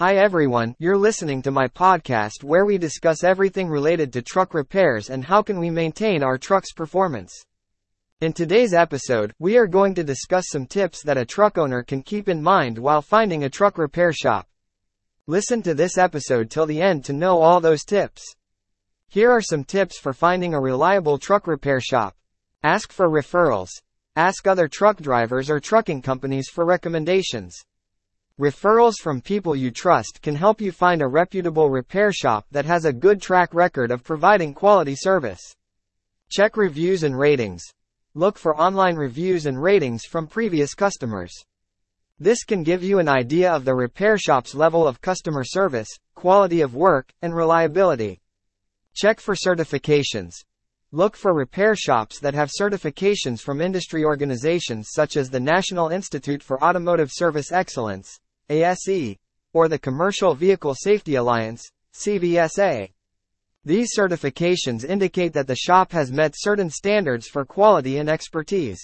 Hi everyone, you're listening to my podcast where we discuss everything related to truck repairs and how can we maintain our truck's performance. In today's episode, we are going to discuss some tips that a truck owner can keep in mind while finding a truck repair shop. Listen to this episode till the end to know all those tips. Here are some tips for finding a reliable truck repair shop. Ask for referrals. Ask other truck drivers or trucking companies for recommendations. Referrals from people you trust can help you find a reputable repair shop that has a good track record of providing quality service. Check reviews and ratings. Look for online reviews and ratings from previous customers. This can give you an idea of the repair shop's level of customer service, quality of work, and reliability. Check for certifications. Look for repair shops that have certifications from industry organizations such as the National Institute for Automotive Service Excellence, ASE, or the Commercial Vehicle Safety Alliance, CVSA. These certifications indicate that the shop has met certain standards for quality and expertise.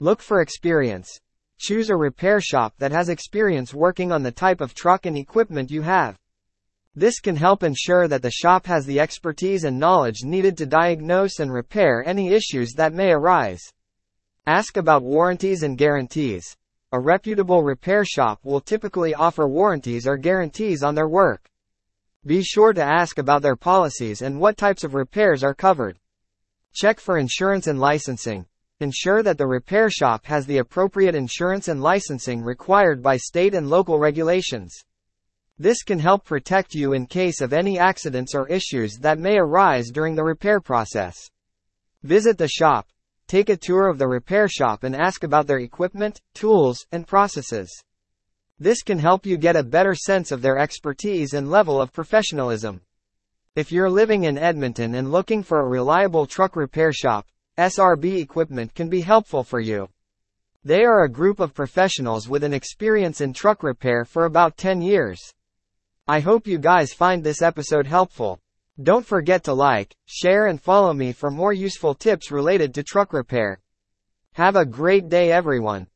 Look for experience. Choose a repair shop that has experience working on the type of truck and equipment you have. This can help ensure that the shop has the expertise and knowledge needed to diagnose and repair any issues that may arise. Ask about warranties and guarantees. A reputable repair shop will typically offer warranties or guarantees on their work. Be sure to ask about their policies and what types of repairs are covered. Check for insurance and licensing. Ensure that the repair shop has the appropriate insurance and licensing required by state and local regulations. This can help protect you in case of any accidents or issues that may arise during the repair process. Visit the shop, Take a tour of the repair shop and ask about their equipment, tools, and processes. This can help you get a better sense of their expertise and level of professionalism. If you're living in Edmonton and looking for a reliable truck repair shop, SRB Equipment can be helpful for you. They are a group of professionals with an experience in truck repair for about 10 years. I hope you guys find this episode helpful. Don't forget to like, share and follow me for more useful tips related to truck repair. Have a great day everyone.